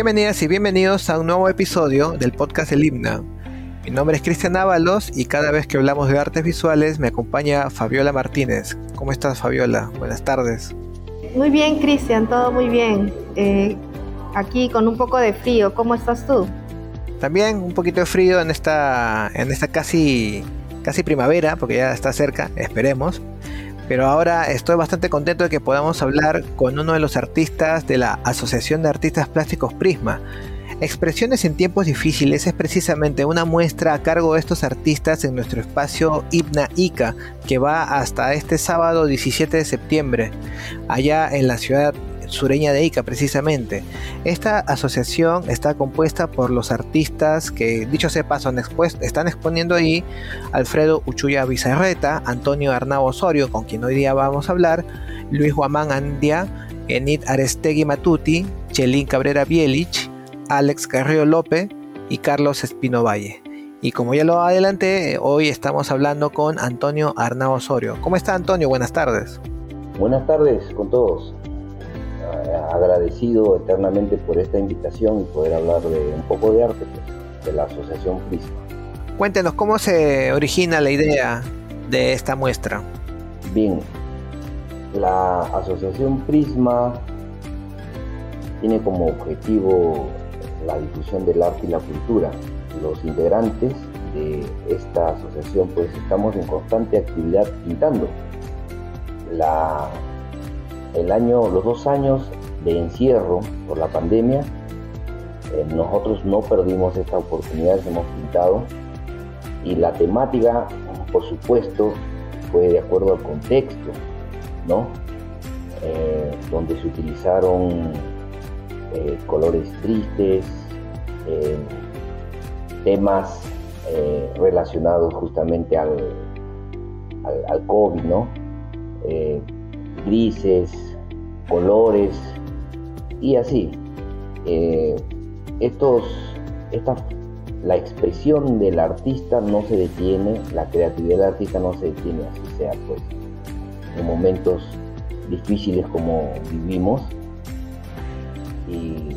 Bienvenidas y bienvenidos a un nuevo episodio del podcast El Himna. Mi nombre es Cristian Ábalos y cada vez que hablamos de artes visuales me acompaña Fabiola Martínez. ¿Cómo estás Fabiola? Buenas tardes. Muy bien Cristian, todo muy bien. Eh, aquí con un poco de frío, ¿cómo estás tú? También un poquito de frío en esta, en esta casi, casi primavera, porque ya está cerca, esperemos. Pero ahora estoy bastante contento de que podamos hablar con uno de los artistas de la Asociación de Artistas Plásticos Prisma. Expresiones en tiempos difíciles es precisamente una muestra a cargo de estos artistas en nuestro espacio Hipna Ica, que va hasta este sábado 17 de septiembre, allá en la ciudad sureña de Ica precisamente. Esta asociación está compuesta por los artistas que, dicho sea paso, están exponiendo ahí Alfredo Uchuya Bizarreta, Antonio Arnau Osorio, con quien hoy día vamos a hablar, Luis Guamán Andia, Enid Arestegui Matuti, Chelín Cabrera Bielich, Alex Carrillo López y Carlos Espino Valle. Y como ya lo adelanté, hoy estamos hablando con Antonio Arnau Osorio. ¿Cómo está Antonio? Buenas tardes. Buenas tardes con todos agradecido eternamente por esta invitación y poder hablar de un poco de arte pues, de la Asociación Prisma. Cuéntenos cómo se origina la idea de esta muestra. Bien, la Asociación Prisma tiene como objetivo la difusión del arte y la cultura. Los integrantes de esta asociación pues estamos en constante actividad pintando. La el año, los dos años de encierro por la pandemia, eh, nosotros no perdimos esta oportunidad, hemos pintado y la temática, por supuesto, fue de acuerdo al contexto, ¿no? Eh, donde se utilizaron eh, colores tristes, temas relacionados justamente al, al COVID, ¿no? Grises, colores y así. Eh, estos, esta, la expresión del artista no se detiene, la creatividad del artista no se detiene, así sea, pues, en momentos difíciles como vivimos y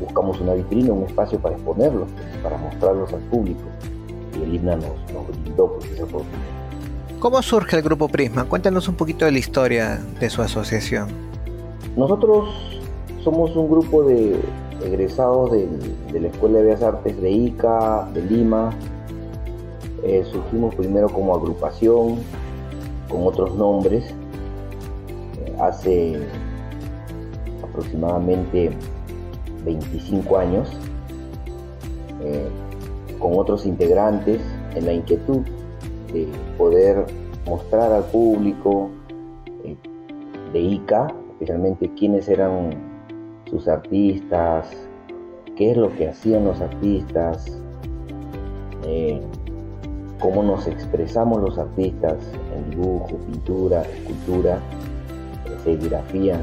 buscamos una vitrina, un espacio para exponerlos, pues, para mostrarlos al público y el himno nos, brindó pues, esa oportunidad. ¿Cómo surge el Grupo Prisma? Cuéntanos un poquito de la historia de su asociación. Nosotros somos un grupo de egresados de, la Escuela de Bellas Artes de Ica, de Lima. Eh, surgimos primero como agrupación, con otros nombres, eh, hace aproximadamente 25 años, eh, con otros integrantes en la inquietud de poder mostrar al público eh, de ICA, especialmente quiénes eran sus artistas, qué es lo que hacían los artistas, eh, cómo nos expresamos los artistas en dibujo, pintura, escultura, serigrafía.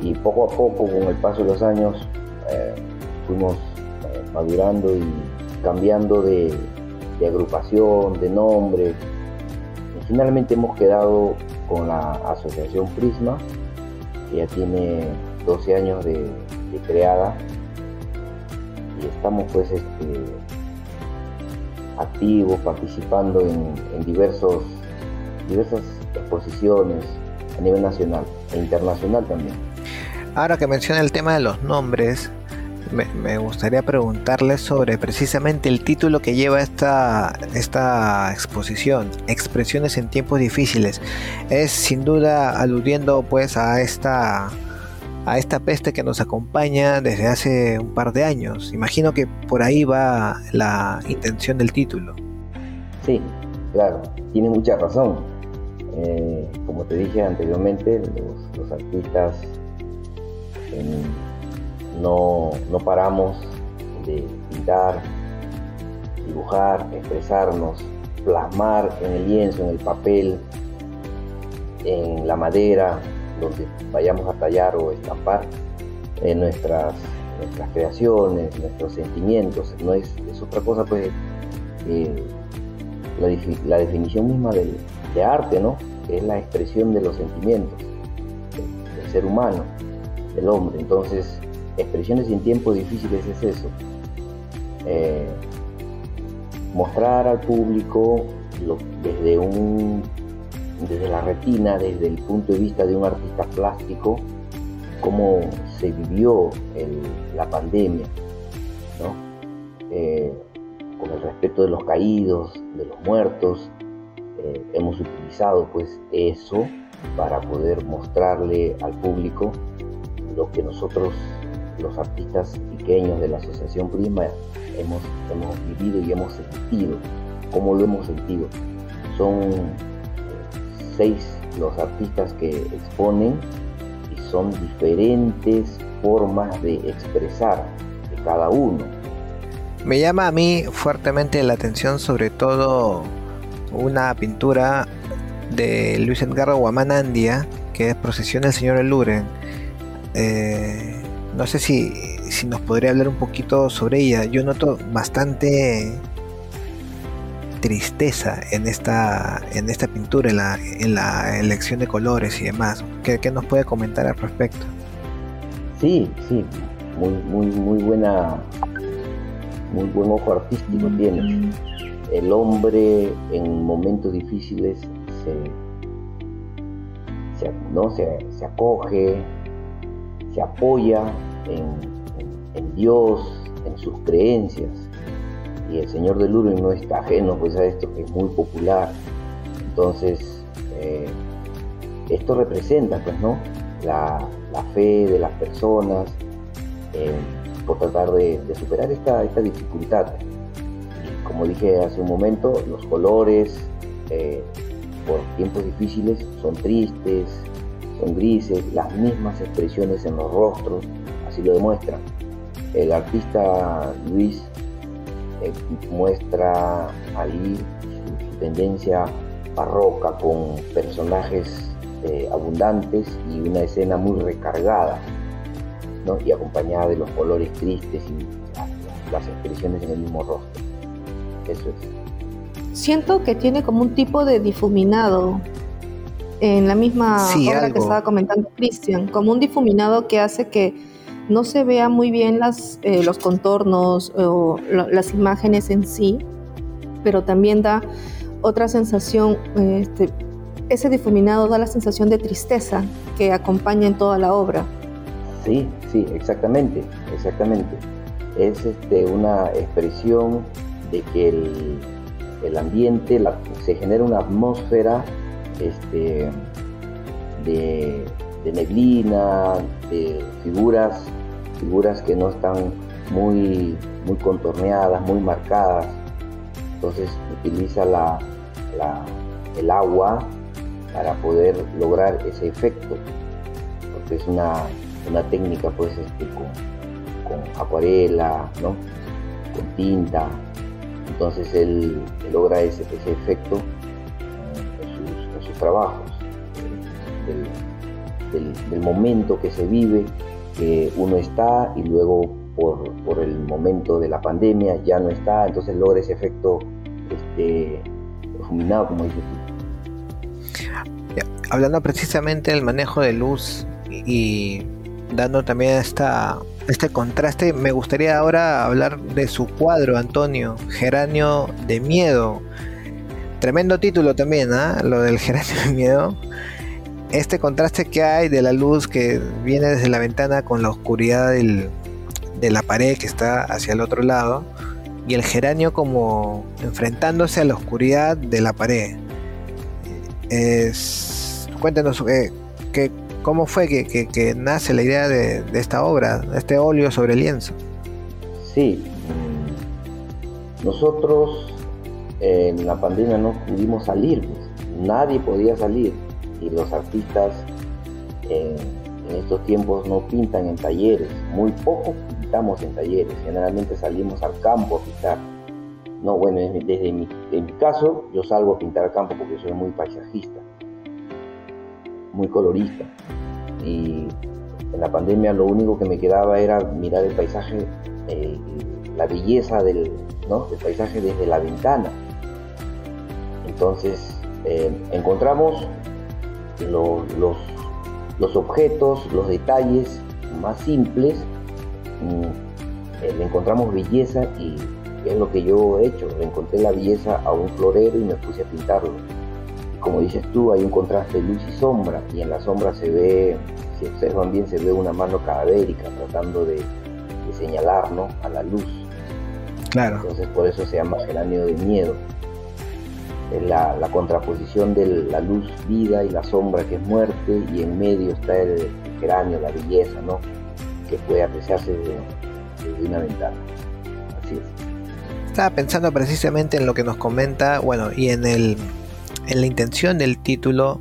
Y poco a poco, con el paso de los años, eh, fuimos madurando y cambiando de, de agrupación, de nombre. Y finalmente hemos quedado con la Asociación Prisma, que ya tiene 12 años de, creada. Y estamos pues este, activos, participando en, diversos, diversas exposiciones a nivel nacional e internacional también. Ahora que menciona el tema de los nombres, me, gustaría preguntarle sobre precisamente el título que lleva esta, esta exposición, Expresiones en tiempos difíciles. Es sin duda aludiendo pues a esta a esta peste que nos acompaña desde hace un par de años. Imagino que por ahí va la intención del título. Sí, claro, tiene mucha razón. Eh, como te dije anteriormente, los, los artistas en, no, paramos de pintar, dibujar, expresarnos, plasmar en el lienzo, en el papel, en la madera, donde vayamos a tallar o estampar en nuestras, nuestras creaciones, nuestros sentimientos. No es, otra cosa, pues, la, definición misma del, de arte, ¿no? es la expresión de los sentimientos del ser humano, del hombre. Entonces, expresiones en tiempos difíciles es eso. Eh, mostrar al público desde, un, desde la retina, desde el punto de vista de un artista plástico, cómo se vivió la pandemia, eh, con el respeto de los caídos, de los muertos. Eh, hemos utilizado pues eso para poder mostrarle al público lo que nosotros, los artistas pequeños de la Asociación Prima, hemos, hemos vivido y hemos sentido, cómo lo hemos sentido. Son eh, seis los artistas que exponen y son diferentes formas de expresar de cada uno. Me llama a mí fuertemente la atención sobre todo una pintura de Luis Edgardo Guamanandia, que es Procesión del Señor El Luren. Eh, no sé si, si nos podría hablar un poquito sobre ella. Yo noto bastante tristeza en esta, en esta pintura, en la, en la elección de colores y demás. ¿Qué, nos puede comentar al respecto? Sí, sí, muy, muy, muy buena, muy buen ojo artístico tiene. El hombre en momentos difíciles se, ¿no? se, acoge, se apoya en, Dios, en sus creencias. Y el Señor del Uruguay no está ajeno pues, a esto que es muy popular. Entonces, eh, esto representa pues, ¿no? la, fe de las personas por tratar de, superar esta, esta dificultad. Y como dije hace un momento, los colores, eh, por tiempos difíciles son tristes, grises, las mismas expresiones en los rostros, así lo demuestran. El artista Luis eh, muestra ahí su, tendencia barroca con personajes eh, abundantes y una escena muy recargada, y acompañada de los colores tristes y las expresiones en el mismo rostro. Eso es siento que tiene como un tipo de difuminado en la misma obra que estaba comentando Christian, como un difuminado que hace que no se vea muy bien las, eh, los contornos o las imágenes en sí, pero también da otra sensación, este, ese difuminado da la sensación de tristeza que acompaña en toda la obra. Sí, sí, exactamente, exactamente. Es este, una expresión de que el, el ambiente, se genera una atmósfera este, de, neblina, de figuras, figuras que no están muy, muy contorneadas, muy marcadas. Entonces utiliza el agua para poder lograr ese efecto, porque es una, técnica pues este, con, acuarela, ¿no? con tinta, entonces él, logra ese, efecto en trabajos, del, momento que se vive, que uno está y luego por, el momento de la pandemia ya no está, entonces logra ese efecto este, como dices Hablando precisamente del manejo de luz y dando también esta este contraste, me gustaría ahora hablar de su cuadro, Antonio, Geranio de Miedo. Tremendo título también, ¿ah? Lo del Geranio de Miedo. Este contraste que hay de la luz que viene desde la ventana con la oscuridad de la pared que está hacia el otro lado. Y el geranio como enfrentándose a la oscuridad de la pared. Es, cuéntenos eh, qué, ¿Cómo fue que, nace la idea de, esta obra, de este óleo sobre lienzo? Sí, nosotros en la pandemia no pudimos salir, pues. nadie podía salir y los artistas en estos tiempos no pintan en talleres, muy poco pintamos en talleres, generalmente salimos al campo a pintar. No, bueno, desde mi caso yo salgo a pintar al campo porque soy muy paisajista muy colorista. Y en la pandemia lo único que me quedaba era mirar el paisaje, eh, la belleza del, paisaje desde la ventana. Entonces eh, encontramos los, los, objetos, los detalles más simples mm, le encontramos belleza y es lo que yo he hecho. Le encontré la belleza a un florero y me puse a pintarlo. como dices tú, hay un contraste de luz y sombra y en la sombra se ve, si observan bien, se ve una mano cadavérica tratando de, señalar a la luz. Claro. Entonces por eso se llama geranio de miedo. Es la, contraposición de la luz vida y la sombra que es muerte y en medio está el, geranio, la belleza, ¿no? que puede apreciarse desde una ventana. Así es. Estaba pensando precisamente en lo que nos comenta, bueno, y en, el, en la intención del título.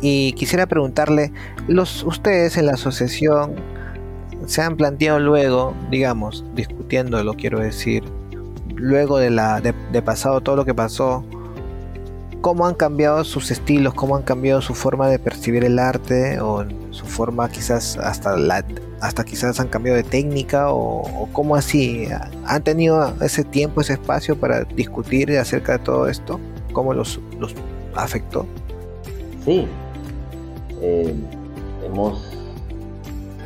Y quisiera preguntarle, los, ustedes en la asociación se han planteado luego, digamos, discutiendo, lo quiero decir, luego de, la, de, pasado todo lo que pasó, cómo han cambiado sus estilos, cómo han cambiado su forma de percibir el arte o su forma quizás hasta la, hasta quizás han cambiado de técnica o, cómo así han tenido ese tiempo, ese espacio para discutir acerca de todo esto, cómo los, los afectó. Sí, eh, hemos,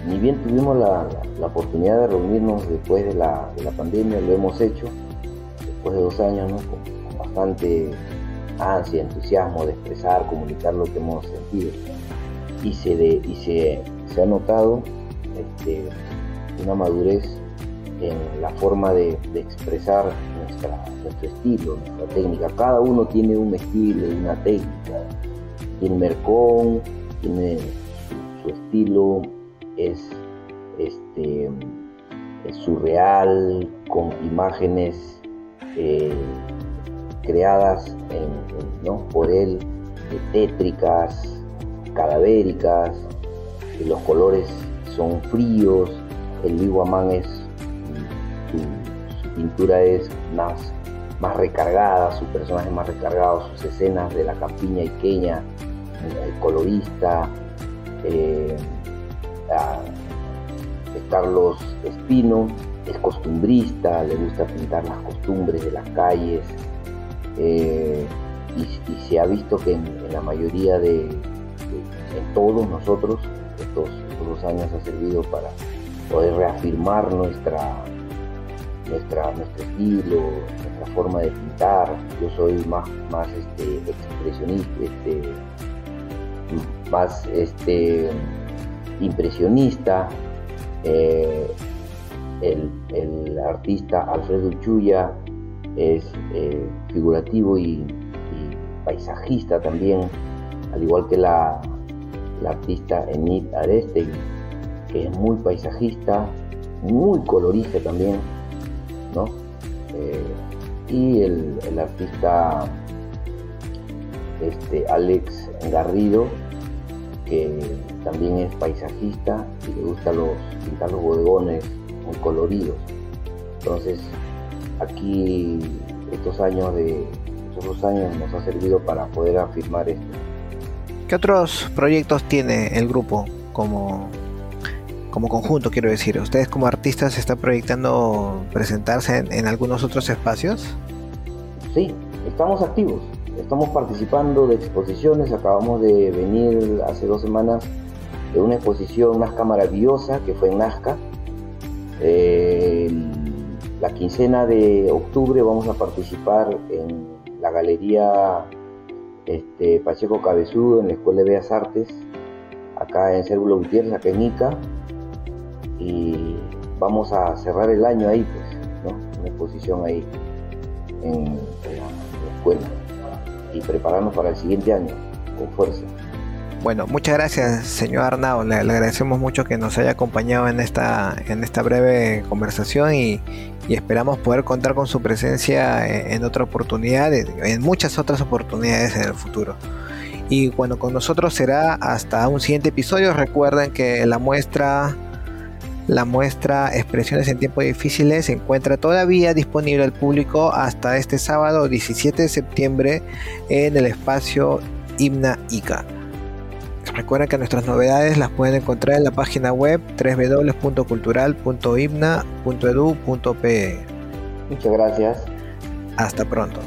ni bien tuvimos la, oportunidad de reunirnos después de la, pandemia, lo hemos hecho, después de dos años, con, bastante ansia, entusiasmo de expresar, comunicar lo que hemos sentido. Y se, y se, se ha notado este, una madurez en la forma de, expresar nuestro estilo, nuestra técnica. Cada uno tiene un estilo, una técnica. Tiene Mercón, tiene su, estilo, es, este, surreal, con imágenes eh, creadas por él, tétricas, cadavéricas, los colores son fríos, el Wiguamán es, su, pintura es más, más recargada, su personaje más recargado, sus escenas de la campiña iqueña, el colorista, eh, Carlos Espino es costumbrista, le gusta pintar las costumbres de las calles eh, y, se ha visto que en, la mayoría de, en todos nosotros estos dos años ha servido para poder reafirmar nuestra, nuestra, nuestro estilo, nuestra forma de pintar. Yo soy más, más este, expresionista, este, más este, impresionista. Eh, el, artista Alfredo Chuya es eh, figurativo y, paisajista también, al igual que la, la artista Enid Arestegui, que es muy paisajista, muy colorista también, ¿no? Eh, y el, artista este, Alex Garrido, que también es paisajista y le gusta los, pintar los bodegones muy coloridos. Entonces, aquí estos años de estos dos años nos ha servido para poder afirmar esto. ¿Qué otros proyectos tiene el grupo como, como conjunto, quiero decir? ¿Ustedes como artistas están proyectando presentarse en, algunos otros espacios? Sí, estamos activos. Estamos participando de exposiciones. Acabamos de venir hace dos semanas de una exposición Nazca maravillosa que fue en Nazca. la quincena de octubre vamos a participar en la galería este, Pacheco Cabezudo en la Escuela de Bellas Artes, acá en Cérvulo Gutiérrez, acá en y vamos a cerrar el año ahí, pues. Una exposición ahí en, la, escuela y prepararnos para el siguiente año con fuerza. Bueno, muchas gracias, señor Arnau. Le, agradecemos mucho que nos haya acompañado en esta, en esta breve conversación y, esperamos poder contar con su presencia en, otra oportunidad, en muchas otras oportunidades en el futuro. Y bueno, con nosotros será hasta un siguiente episodio. Recuerden que la muestra, la muestra Expresiones en tiempos difíciles se encuentra todavía disponible al público hasta este sábado 17 de septiembre en el espacio Himna Ica. Recuerden que nuestras novedades las pueden encontrar en la página web www.cultural.himna.edu.pe. Muchas gracias. Hasta pronto.